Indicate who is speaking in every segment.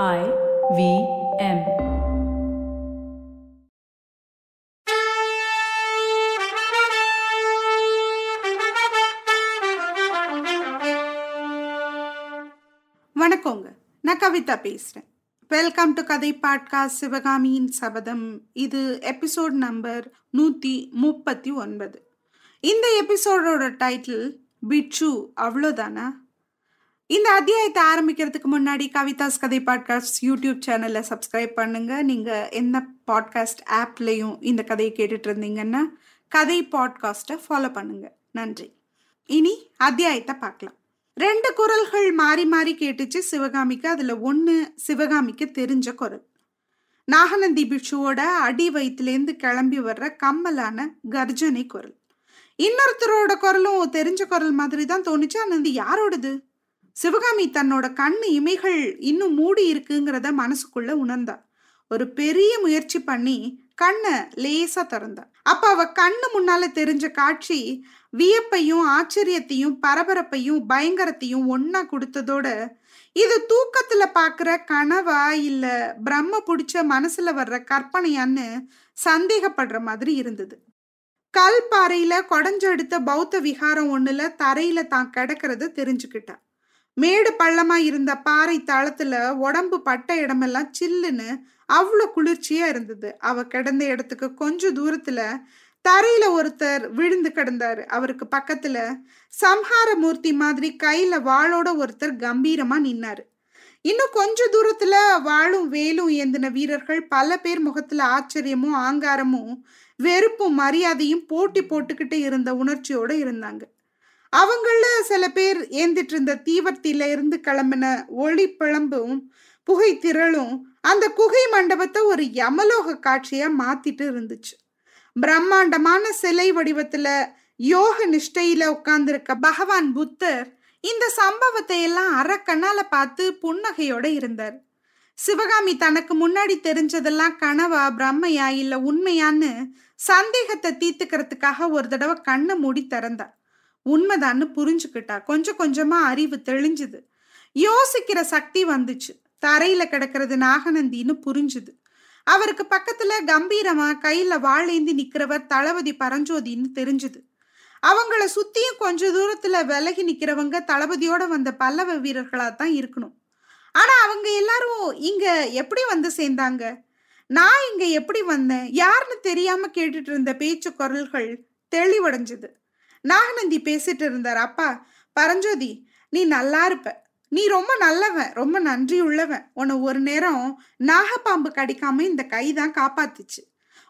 Speaker 1: I V M.
Speaker 2: வணக்கங்க. நான் கவிதா பேசுகிறேன் வெல்கம் டு கதை பாட்காஸ்ட் சிவகாமியின் சபதம் இது எபிசோட் நம்பர் நூற்றி முப்பத்தி ஒன்பது. இந்த எபிசோடோட டைட்டில் பிட்சு அவ்வளோதானா? இந்த அத்தியாயத்தை ஆரம்பிக்கிறதுக்கு முன்னாடி கவிதாஸ் கதை பாட்காஸ்ட் யூடியூப் சேனலை சப்ஸ்கிரைப் பண்ணுங்க. நீங்கள் எந்த பாட்காஸ்ட் ஆப்லேயும் இந்த கதையை கேட்டுட்டு இருந்தீங்கன்னா கதை பாட்காஸ்ட்டை ஃபாலோ பண்ணுங்க. நன்றி. இனி அத்தியாயத்தை பார்க்கலாம். ரெண்டு குரல்கள் மாறி மாறி கேட்டுச்சு சிவகாமிக்கு. அதுல ஒன்று சிவகாமிக்கு தெரிஞ்ச குரல். நாகநந்தி பிட்சுவோட அடி வயிற்றுலேருந்து கிளம்பி வர்ற கம்மலான கர்ஜனை குரல். இன்னொருத்தரோட குரலும் தெரிஞ்ச குரல் மாதிரி தான் தோணுச்சு. ஆனா இது யாரோடது? சிவகாமி தன்னோட கண்ணு இமைகள் இன்னும் மூடி இருக்குங்கிறத மனசுக்குள்ள உணர்ந்தா. ஒரு பெரிய முயற்சி பண்ணி கண்ணை லேசா திறந்தா. அப்ப அவ கண்ணு முன்னால தெரிஞ்ச காட்சி வியப்பையும் ஆச்சரியத்தையும் பரபரப்பையும் பயங்கரத்தையும் ஒன்னா கொடுத்ததோட இது தூக்கத்துல பாக்குற கனவா இல்ல பிரம்ம புடிச்ச மனசுல வர்ற கற்பனையான்னு சந்தேகப்படுற மாதிரி இருந்தது. கல் பாறையில கொடைஞ்செடுத்த பௌத்த விகாரம் ஒண்ணுல தரையில தான் கிடக்கிறத தெரிஞ்சுக்கிட்டா. மேடு பள்ளமா இருந்த பாறை தளத்துல உடம்பு பட்ட இடமெல்லாம் சில்லுன்னு அவ்வளோ குளிர்ச்சியா இருந்தது. அவ கிடந்த இடத்துக்கு கொஞ்ச தூரத்துல தரையில ஒருத்தர் விழுந்து கிடந்தாரு. அவருக்கு பக்கத்துல சம்ஹாரமூர்த்தி மாதிரி கையில வாளோட ஒருத்தர் கம்பீரமா நின்னாரு. இன்னும் கொஞ்ச தூரத்துல வாளும் வேலும் ஏந்தின வீரர்கள் பல பேர் முகத்துல ஆச்சரியமும் ஆங்காரமும் வெறுப்பும் மரியாதையும் போட்டி போட்டுக்கிட்டு இருந்த உணர்ச்சியோட இருந்தாங்க. அவங்கள சில பேர் ஏந்திட்டு இருந்த தீவர்த்தியில இருந்து கிளம்பின ஒளி பிளம்பும் புகை திரளும் அந்த குகை மண்டபத்தை ஒரு யமலோக காட்சியா மாத்திட்டு இருந்துச்சு. பிரம்மாண்டமான சிலை வடிவத்துல யோக நிஷ்டையில உட்கார்ந்திருக்க பகவான் புத்தர் இந்த சம்பவத்தை எல்லாம் அறக்கண்ணால பார்த்து புன்னகையோட இருந்தார். சிவகாமி தனக்கு முன்னாடி தெரிஞ்சதெல்லாம் கனவா பிரம்மையா இல்ல உண்மையான்னு சந்தேகத்தை தீர்த்துக்கிறதுக்காக ஒரு தடவை கண்ணை மூடி திறந்தார். உண்மைதான்னு புரிஞ்சுக்கிட்டா கொஞ்சம் கொஞ்சமா அறிவு தெளிஞ்சுது. யோசிக்கிற சக்தி வந்துச்சு. தரையில கிடக்கிறது நாகநந்தின்னு புரிஞ்சுது. அவருக்கு பக்கத்துல கம்பீரமா கையில வாழேந்தி நிக்கிறவர் தளபதி பரஞ்சோதின்னு தெரிஞ்சுது. அவங்கள சுத்தியும் கொஞ்ச தூரத்துல விலகி நிக்கிறவங்க தளபதியோட வந்த பல்லவ வீரர்களா தான் இருக்கணும். ஆனா அவங்க எல்லாரும் இங்க எப்படி வந்து சேர்ந்தாங்க? நான் இங்க எப்படி வந்தேன்? யாருன்னு தெரியாம கேட்டுட்டு இருந்த பேச்சு குரல்கள் தெளிவடைஞ்சது. நாகநந்தி பேசிட்டு இருந்தார் அப்பா பரஞ்சோதி நீ நல்லா இருப்ப. நீ ரொம்ப நல்லவன் ரொம்ப நன்றி உள்ளவன். உன்னை ஒரு நேரம் நாகப்பாம்பு கடிக்காம இந்த கை தான் காப்பாத்துச்சு.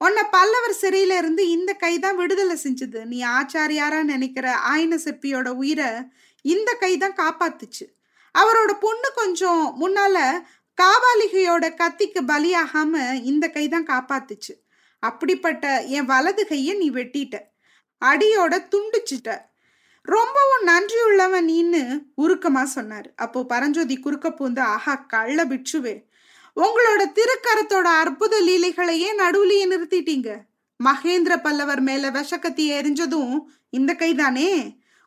Speaker 2: உன்னை பல்லவர் சிறையில இருந்து இந்த கை தான் விடுதலை செஞ்சது. நீ ஆச்சாரியாரா நினைக்கிற ஆயன சிற்பியோட உயிரை இந்த கை தான் காப்பாத்துச்சு. அவரோட பொண்ணு கொஞ்சம் முன்னால காபாலிகையோட கத்திக்கு பலியாகாம இந்த கை தான் காப்பாத்துச்சு. அப்படிப்பட்ட என் வலது கையை நீ வெட்டிட்ட. அடியோட துண்டிச்சிட்ட. ரொம்பவும் நன்றி உள்ளவன் நீன்னு உருக்கமா சொன்னார். அப்போ பரஞ்சோதி குறுக்க பூந்து ஆஹா கள்ள பிட்சுவே உங்களோட திருக்கரத்தோட அற்புத லீலைகளையே நடுவுலயே நிறுத்திட்டீங்க. மகேந்திர பல்லவர் மேல விஷக்கத்தி எரிஞ்சதும் இந்த கைதானே?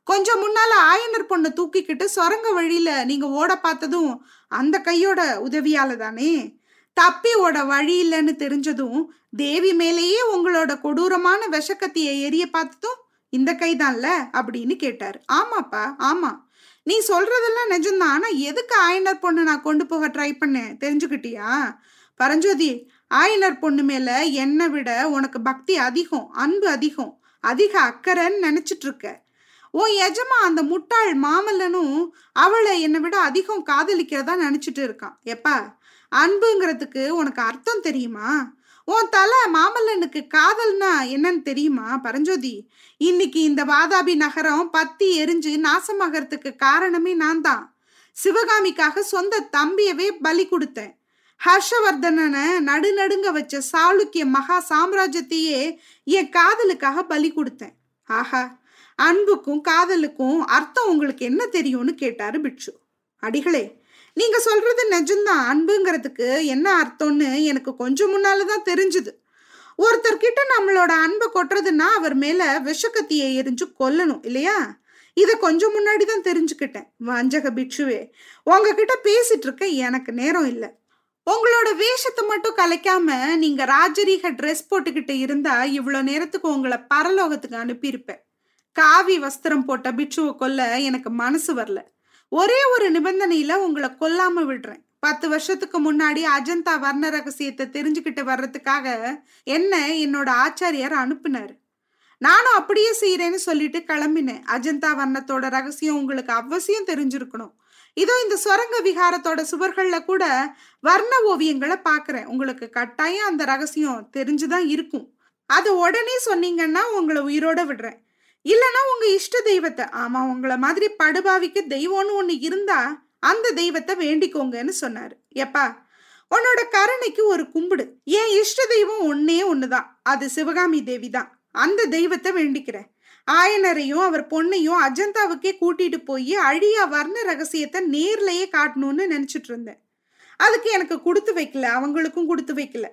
Speaker 2: கொஞ்சம் முன்னால ஆயனர் பொண்ணை தூக்கிக்கிட்டு சொரங்க வழியில நீங்க ஓட பார்த்ததும் அந்த கையோட உதவியால தானே? தப்பி ஓட வழி இல்லைன்னு தெரிஞ்சதும் தேவி மேலேயே உங்களோட கொடூரமான விஷக்கத்தியை எரிய பார்த்ததும் இந்த கைதான்ல அப்படின்னு கேட்டார். ஆமாப்பா ஆமா. நீ சொல்றதெல்லாம் நிஜம்தான். ஆனா எதுக்கு ஆயனர் பொண்ணு நான் கொண்டு போக ட்ரை பண்ணேன்? தெரிஞ்சுக்கிட்டியா? பரஞ்சோதி ஆயனர் பொண்ணு மேல என்னை விட உனக்கு பக்தி அதிகம் அன்பு அதிகம் அதிக அக்கறைன்னு நினைச்சிட்டு இருக்க உன் எஜமா அந்த முட்டாள் மாமல்லனும் அவளை என்னை விட அதிகம் காதலிக்கிறதா நினைச்சிட்டு இருக்கான். எப்பா அன்புங்கிறதுக்கு உனக்கு அர்த்தம் தெரியுமா? உன் தலை மாமல்லனுக்கு காதல்னா என்னன்னு தெரியுமா பரஞ்சோதி? இன்னைக்கு இந்த வாதாபி நகரம் பத்தி எரிஞ்சு நாசமாகறதுக்கு காரணமே நான் தான் சிவகாமிக்காக சொந்த தம்பியவே பலி கொடுத்தேன். ஹர்ஷவர்தனனை நடுநடுங்க வச்ச சாளுக்கிய மகா சாம்ராஜ்யத்தையே என் காதலுக்காக பலி கொடுத்தேன். ஆஹா அன்புக்கும் காதலுக்கும் அர்த்தம் உங்களுக்கு என்ன தெரியும்னு கேட்டாரு பிட்சு அடிகளே நீங்க சொல்றது நிஜம்தான். அன்புங்கிறதுக்கு என்ன அர்த்தம்னு எனக்கு கொஞ்சம் முன்னாலதான் தெரிஞ்சுது. ஒருத்தர்கிட்ட நம்மளோட அன்பை கொட்டுறதுன்னா அவர் மேல விஷக்கத்தியை எரிஞ்சு கொல்லணும் இல்லையா? இத கொஞ்சம் முன்னாடி தான் தெரிஞ்சுக்கிட்டேன். வஞ்சக பிட்சுவே உங்ககிட்ட பேசிட்டு இருக்க எனக்கு நேரம் இல்லை. உங்களோட வேஷத்தை மட்டும் கலைக்காம நீங்க ராஜரீக ட்ரெஸ் போட்டுக்கிட்டு இருந்தா இவ்வளோ நேரத்துக்கு உங்களை பரலோகத்துக்கு அனுப்பியிருப்பேன். காவி வஸ்திரம் போட்ட பிட்சுவை கொல்ல எனக்கு மனசு வரல. ஒரே ஒரு நிபந்தனையில உங்களை கொல்லாம விடுறேன். பத்து வருஷத்துக்கு முன்னாடி அஜந்தா வர்ண ரகசியத்தை தெரிஞ்சுக்கிட்டு வர்றதுக்காக என்ன என்னோட ஆச்சாரியார் அனுப்புனாரு. நானும் அப்படியே செய்யறேன்னு சொல்லிட்டு கிளம்பினேன். அஜந்தா வர்ணத்தோட ரகசியம் உங்களுக்கு அவசியம் தெரிஞ்சிருக்கணும். இதோ இந்த சுரங்க விகாரத்தோட சுவர்கள்ல கூட வர்ண ஓவியங்களை பாக்குறேன். உங்களுக்கு கட்டாயம் அந்த ரகசியம் தெரிஞ்சுதான் இருக்கும். அது உடனே சொன்னீங்கன்னா உங்களை உயிரோட விடுறேன். இல்லைன்னா உங்க இஷ்ட தெய்வத்தை ஆமா உங்களை மாதிரி படுபாவிக்கு தெய்வம்னு ஒண்ணு இருந்தா அந்த தெய்வத்தை வேண்டிக்கோங்கன்னு சொன்னாரு. எப்பா உன்னோட கருணைக்கு ஒரு கும்பிடு. என் இஷ்ட தெய்வம் ஒன்னே ஒண்ணுதான். அது சிவகாமி தேவி தான் அந்த தெய்வத்தை வேண்டிக்கிறேன். ஆயனரையும் அவர் பொண்ணையும் அஜந்தாவுக்கே கூட்டிட்டு போய் அழியா வர்ண ரகசியத்தை நேர்லயே காட்டணும்னு நினைச்சிட்டு இருந்தேன். அதுக்கு எனக்கு கொடுத்து வைக்கல அவங்களுக்கும் கொடுத்து வைக்கல.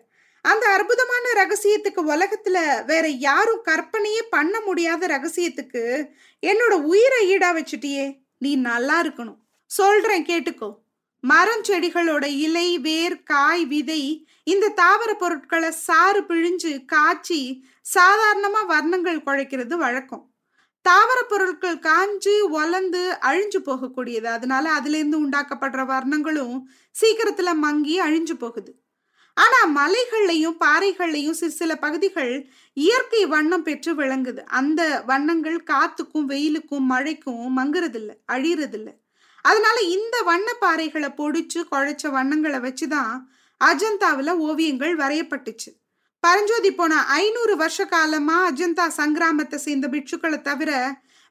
Speaker 2: அந்த அற்புதமான ரகசியத்துக்கு உலகத்துல வேற யாரும் கற்பனையே பண்ண முடியாத ரகசியத்துக்கு என்னோட உயிரை ஈடா வச்சுட்டியே. நீ நல்லா இருக்கணும். சொல்றேன் கேட்டுக்கோ. மரம் செடிகளோட இலை வேர் காய் விதை இந்த தாவர பொருட்களை சாறு பிழிஞ்சு காய்ச்சி சாதாரணமா வர்ணங்கள் குழைக்கிறது வழக்கம். தாவர பொருட்கள் காஞ்சு வளர்ந்து அழிஞ்சு போகக்கூடியது. அதனால அதுலேருந்து உண்டாக்கப்படுற வர்ணங்களும் சீக்கிரத்துல மங்கி அழிஞ்சு போகுது. ஆனா மலைகள்லையும் பாறைகள்லையும் சிறு சில பகுதிகள் இயற்கை வண்ணம் பெற்று விளங்குது. அந்த வண்ணங்கள் காத்துக்கும் வெயிலுக்கும் மழைக்கும் மங்குறதில்ல அழியறதில்ல. அதனால இந்த வண்ண பாறைகளை பொடிச்சு குழைச்ச வண்ணங்களை வச்சுதான் அஜந்தாவில் ஓவியங்கள் வரையப்பட்டுச்சு. பரஞ்சோதி போன ஐநூறு வருஷ காலமா அஜந்தா சங்கிராமத்தை சேர்ந்த பிட்சுக்களை தவிர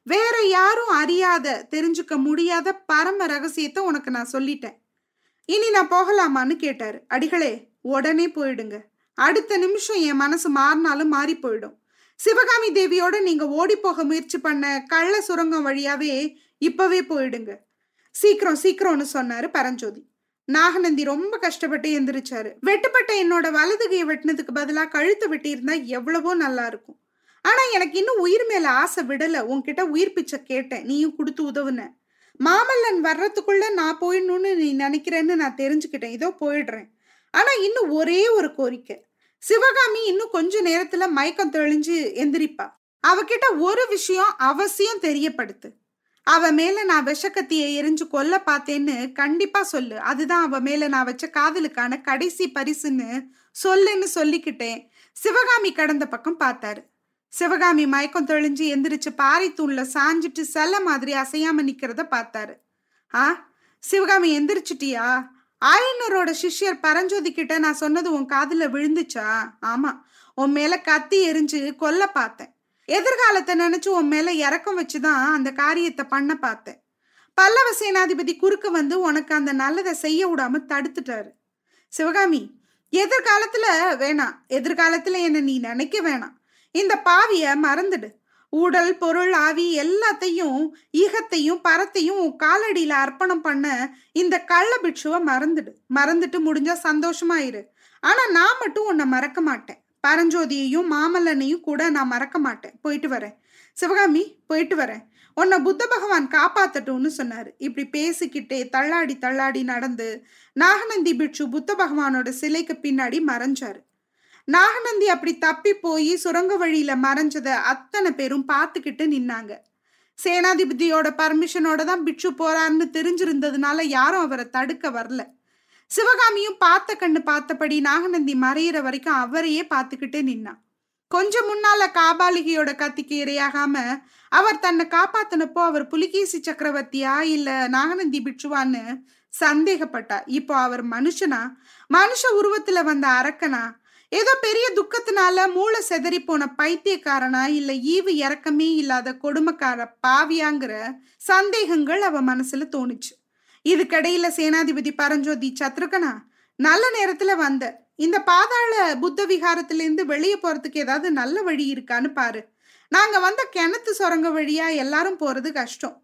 Speaker 2: வேற யாரும் அறியாத தெரிஞ்சுக்க முடியாத பரம ரகசியத்தை உனக்கு நான் சொல்லிட்டேன். இனி நான் போகலாமான்னு கேட்டாரு. அடிகளே உடனே போயிடுங்க. அடுத்த நிமிஷம் என் மனசு மாறினாலும் மாறி போயிடும் சிவகாமி தேவியோட நீங்க ஓடி போக முயற்சி பண்ண கள்ள சுரங்கம் வழியாவே இப்பவே போயிடுங்க. சீக்கிரம் சீக்கிரம்னு சொன்னாரு பரஞ்சோதி. நாகநந்தி ரொம்ப கஷ்டப்பட்டு எந்திரிச்சாரு. வெட்டுப்பட்ட என்னோட வலதுகையை வெட்டினதுக்கு பதிலாக கழுத்து வெட்டியிருந்தா எவ்வளவோ நல்லா இருக்கும். ஆனா எனக்கு இன்னும் உயிர் மேல ஆசை விடல. உன்கிட்ட உயிர் பிச்சை கேட்டேன். நீயும் கொடுத்து உதவுன. மாமல்லன் வர்றதுக்குள்ள நான் போயிடணும்னு நீ நினைக்கிறேன்னு நான் தெரிஞ்சுக்கிட்டேன். இதோ போயிடுறேன். ஆனா இன்னும் ஒரே ஒரு கோரிக்கை. சிவகாமி இன்னும் கொஞ்ச நேரத்துல மயக்கம் தெளிஞ்சு எந்திரிப்பா. அவகிட்ட ஒரு விஷயம் அவசியம் தெரியப்படுத்து. அவ மேல நான் விஷக்கத்தியை எரிஞ்சு கொல்ல பார்த்தேன்னு கண்டிப்பா சொல்லு. அதுதான் அவ மேல நான் வச்ச காதலுக்கான கடைசி பரிசுன்னு சொல்லுன்னு சொல்லிக்கிட்டேன். சிவகாமி கடந்த பக்கம் பார்த்தாரு. சிவகாமி மயக்கம் தெளிஞ்சு எந்திரிச்சு பாறை தூண்ல சாஞ்சிட்டு செல்ல மாதிரி அசையாம நிக்கிறத பார்த்தாரு. ஆ சிவகாமி எந்திரிச்சிட்டியா? ஆயனரோட சிஷ்யர் பரஞ்சோதி கிட்ட நான் சொன்னது உன் காதுல விழுந்துச்சா? ஆமா உன் மேல கத்தி எரிஞ்சு கொல்ல பார்த்தேன். எதிர்காலத்தை நினைச்சு உன் மேல இறக்கம் வச்சுதான் அந்த காரியத்தை பண்ண பார்த்தேன். பல்லவ சேனாதிபதி குறுக்க வந்து உனக்கு அந்த நல்லதை செய்ய விடாம தடுத்துட்டாரு. சிவகாமி எதிர்காலத்துல வேணாம். எதிர்காலத்துல என்ன நீ நினைக்க வேணாம். இந்த பாவிய மறந்துடு. உடல் பொருள் ஆவி எல்லாத்தையும் ஈகத்தையும் பரத்தையும் உன் காலடியில அர்ப்பணம் பண்ண இந்த கள்ள பிட்சுவை மறந்துடு. மறந்துட்டு முடிஞ்சா சந்தோஷமாயிரு ஆனா நான் மட்டும் உன்னை மறக்க மாட்டேன். பரஞ்சோதியையும் மாமல்லனையும் கூட நான் மறக்க மாட்டேன். போயிட்டு வரேன். சிவகாமி போயிட்டு வரேன். உன்னை புத்த பகவான் காப்பாத்தட்டும்னு சொன்னாரு. இப்படி பேசிக்கிட்டே தள்ளாடி தள்ளாடி நடந்து நாகநந்தி பிட்சு புத்த பகவானோட சிலைக்கு பின்னாடி மறைஞ்சாரு. நாகநந்தி அப்படி தப்பி போய் சுரங்க வழியில மறைஞ்சத அத்தனை பேரும் பார்த்துக்கிட்டு நின்னாங்க. சேனாதிபதியோட பர்மிஷனோட தான் பிட்சு போறாருன்னு தெரிஞ்சிருந்ததுனால யாரும் அவரை தடுக்க வரல. சிவகாமியும் பார்த்த கண்ணு பார்த்தபடி நாகநந்தி மறையிற வரைக்கும் அவரையே பார்த்துக்கிட்டே நின்னான் கொஞ்சம் முன்னால காபாலிகையோட கத்திக்கு இரையாகாம அவர் தன்னை காப்பாத்தினப்போ அவர் புலிகேசி சக்கரவர்த்தியா இல்ல நாகநந்தி பிட்சுவான்னு சந்தேகப்பட்டா இப்போ அவர் மனுஷனா? மனுஷ உருவத்துல வந்த அரக்கனா? ஏதோ பெரிய துக்கத்தினால மூளை செதறி போன பைத்தியக்காரனா இல்ல ஈவு இறக்கமே இல்லாத கொடுமைக்கார பாவியாங்கிற சந்தேகங்கள் அவ மனசுல தோணுச்சு. இதுக்கடையில சேனாதிபதி பரஞ்சோதி சத்ருகனா நல்ல நேரத்துல வந்த இந்த பாதாள புத்த விகாரத்திலேருந்து வெளியே போறதுக்கு ஏதாவது நல்ல வழி இருக்கான்னு பாரு. நாங்க வந்த கிணத்து சுரங்க வழியா எல்லாரும் போறது கஷ்டம்.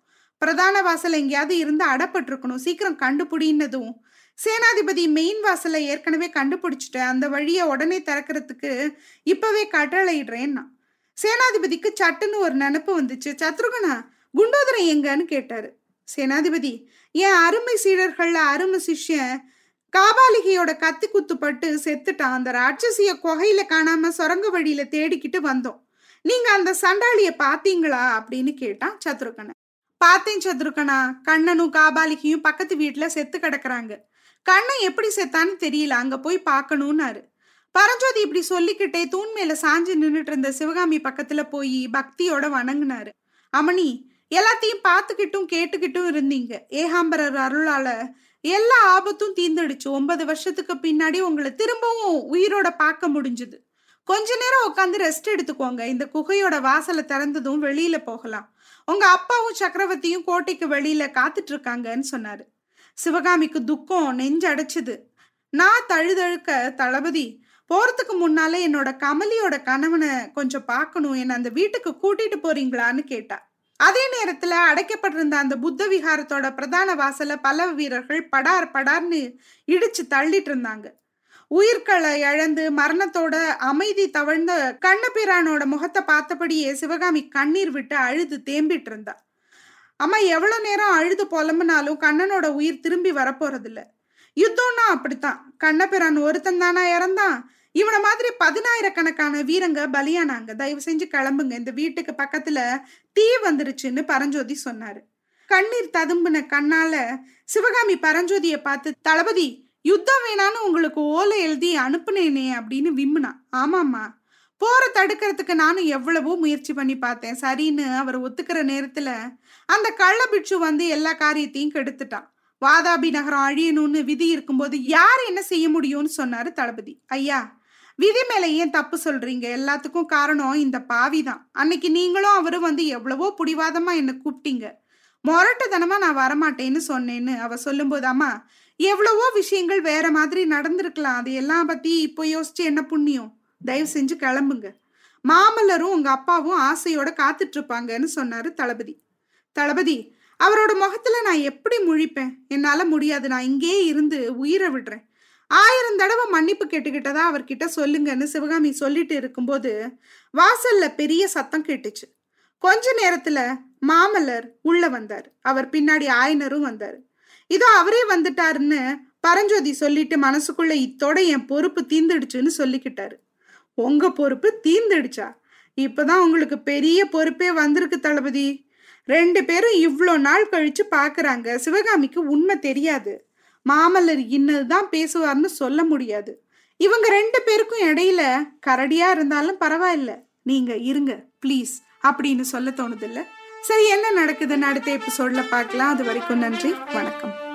Speaker 2: பிரதான வாசல் எங்கேயாவது இருந்து அடப்பட்டிருக்கணும். சீக்கிரம் கண்டுபிடின்னதும் சேனாதிபதி மெயின் வாசலை ஏற்கனவே கண்டுபிடிச்சிட்டேன் அந்த வழியை உடனே திறக்கிறதுக்கு இப்பவே கட்டளையிடுறேன்னா. சேனாதிபதிக்கு சட்டுன்னு ஒரு நினப்பு வந்துச்சு. சத்ருகனா குண்டோதரன் எங்கன்னு கேட்டாரு. சேனாதிபதி என் அருமை சீடர்கள்ல அருமை சிஷ்யன் காபாலிகையோட கத்தி குத்துப்பட்டு செத்துட்டான். அந்த ராட்சசிய கொகையில காணாம சுரங்க வழியில தேடிக்கிட்டு வந்தோம். நீங்க அந்த சண்டாளிய பாத்தீங்களா அப்படின்னு கேட்டான் சத்ருகனை. பார்த்தேன் சத்ருகனா. கண்ணனும் காபாலிகையும் பக்கத்து வீட்டுல செத்து கிடக்குறாங்க. கண்ணன் எப்படி செத்தான்னு தெரியல. அங்க போய் பார்க்கணும்னாரு. பரஞ்சோதி இப்படி சொல்லிக்கிட்டே தூண் மேல சாஞ்சு நின்றுட்டு இருந்த சிவகாமி பக்கத்துல போய் பக்தியோட வணங்கினாரு. அமணி எல்லாத்தையும் பார்த்துக்கிட்டும் கேட்டுக்கிட்டும் இருந்தீங்க. ஏகாம்பரர் அருளால எல்லா ஆபத்தும் தீர்ந்துடுச்சு. ஒன்பது வருஷத்துக்கு பின்னாடி உங்களை திரும்பவும் உயிரோட பார்க்க முடிஞ்சுது. கொஞ்ச நேரம் உட்காந்து ரெஸ்ட் எடுத்துக்கோங்க. இந்த குகையோட வாசலை திறந்ததும் வெளியில போகலாம். உங்க அப்பாவும் சக்கரவர்த்தியும் கோட்டைக்கு வெளியில காத்துட்டு இருக்காங்கன்னு சொன்னாரு. சிவகாமிக்கு துக்கம் நெஞ்சு அடைச்சுது. நான் தழுதழுக்க தளபதி போறதுக்கு முன்னாலே என்னோட கமலியோட கணவனை கொஞ்சம் பார்க்கணும். என்ன அந்த வீட்டுக்கு கூட்டிட்டு போறீங்களான்னு கேட்டா. அதே நேரத்துல அடைக்கப்பட்டிருந்த அந்த புத்த விகாரத்தோட பிரதான வாசல பல வீரர்கள் படார் படார்னு இடிச்சு தள்ளிட்டு இருந்தாங்க. உயிர்களை இழந்து மரணத்தோட அமைதி தவழ்ந்த கண்ணபிரானோட முகத்தை பார்த்தபடியே சிவகாமி கண்ணீர் விட்டு அழுது தேம்பிட்டு இருந்தா. அம்மா எவ்வளவு நேரம் அழுது புலம்புனாலும் கண்ணனோட உயிர் திரும்பி வரப்போறதில்ல. யுத்தம்னா அப்படித்தான். கண்ணபிரான் ஒருத்தன் தானா இறந்தான். இவனை மாதிரி பதினாயிரக்கணக்கான வீரங்க பலியானாங்க. தயவு செஞ்சு கிளம்புங்க. இந்த வீட்டுக்கு பக்கத்துல தீ வந்துருச்சுன்னு பரஞ்சோதி சொன்னாரு. கண்ணீர் ததும்புன கண்ணால சிவகாமி பரஞ்சோதியை பார்த்து தளபதி யுத்தம் வேணான்னு உங்களுக்கு ஓலை எழுதி அனுப்புனேனே அப்படின்னு விம்முனா. ஆமாம்மா. போற தடுக்கிறதுக்கு நானும் எவ்வளவோ முயற்சி பண்ணி பார்த்தேன். சரின்னு அவர் ஒத்துக்கிற நேரத்துல அந்த கள்ள பிட்சு வந்து எல்லா காரியத்தையும் கெடுத்துட்டான். வாதாபி நகரம் அழியணும்னு விதி இருக்கும்போது யார் என்ன செய்ய முடியும்னு சொன்னாரு தளபதி. ஐயா விதி மேல ஏன் தப்பு சொல்றீங்க? எல்லாத்துக்கும் காரணம் இந்த பாவி தான் அன்னைக்கு நீங்களும் அவரும் வந்து எவ்வளவோ புடிவாதமா என்னை கூப்பிட்டீங்க. மொரட்டுத்தனமா நான் வரமாட்டேன்னு சொன்னேன்னு அவ சொல்லும்போது அம்மா எவ்வளவோ விஷயங்கள் வேற மாதிரி நடந்திருக்கலாம். அது எல்லாம் பத்தி இப்போ யோசிச்சு என்ன புண்ணியம்? தயவு செஞ்சு கிளம்புங்க. மாமல்லரும் உங்க அப்பாவும் ஆசையோட காத்துட்டு இருப்பாங்கன்னு சொன்னாரு தளபதி. தளபதி அவரோட முகத்துல நான் எப்படி முழிப்பேன்? என்னால முடியாது. நான் இங்கேயே இருந்து உயிரை விடுறேன். ஆயிரம் தடவை மன்னிப்பு கேட்டுக்கிட்டதா அவர்கிட்ட சொல்லுங்கன்னு சிவகாமி சொல்லிட்டு இருக்கும்போது வாசல்ல பெரிய சத்தம் கேட்டுச்சு. கொஞ்ச நேரத்துல மாமல்லர் உள்ள வந்தார். அவர் பின்னாடி ஆயனரும் வந்தார். இதோ அவரே வந்துட்டாருன்னு பரஞ்சோதி சொல்லிட்டு மனசுக்குள்ள இத்தோட என் பொறுப்பு தீந்துடுச்சுன்னு சொல்லிக்கிட்டாரு. உங்க பொறுப்பு தீந்துடுச்சா? இப்பதான் உங்களுக்கு பெரிய பொறுப்பே வந்திருக்கு தளபதி. ரெண்டு பேரும் இவ்வளோ நாள் கழிச்சு பார்க்குறாங்க சிவகாமிக்கு உண்மை தெரியாது. மாமல்லர் இன்னது தான் பேசுவார்னு சொல்ல முடியாது. இவங்க ரெண்டு பேருக்கும் இடையில கரடியா இருந்தாலும் பரவாயில்ல. நீங்க இருங்க ப்ளீஸ் அப்படின்னு சொல்ல தோணுதில்ல. சரி என்ன நடக்குதுன்னு அடுத்த எபிசோட்ல பார்க்கலாம். அது வரைக்கும் நன்றி வணக்கம்.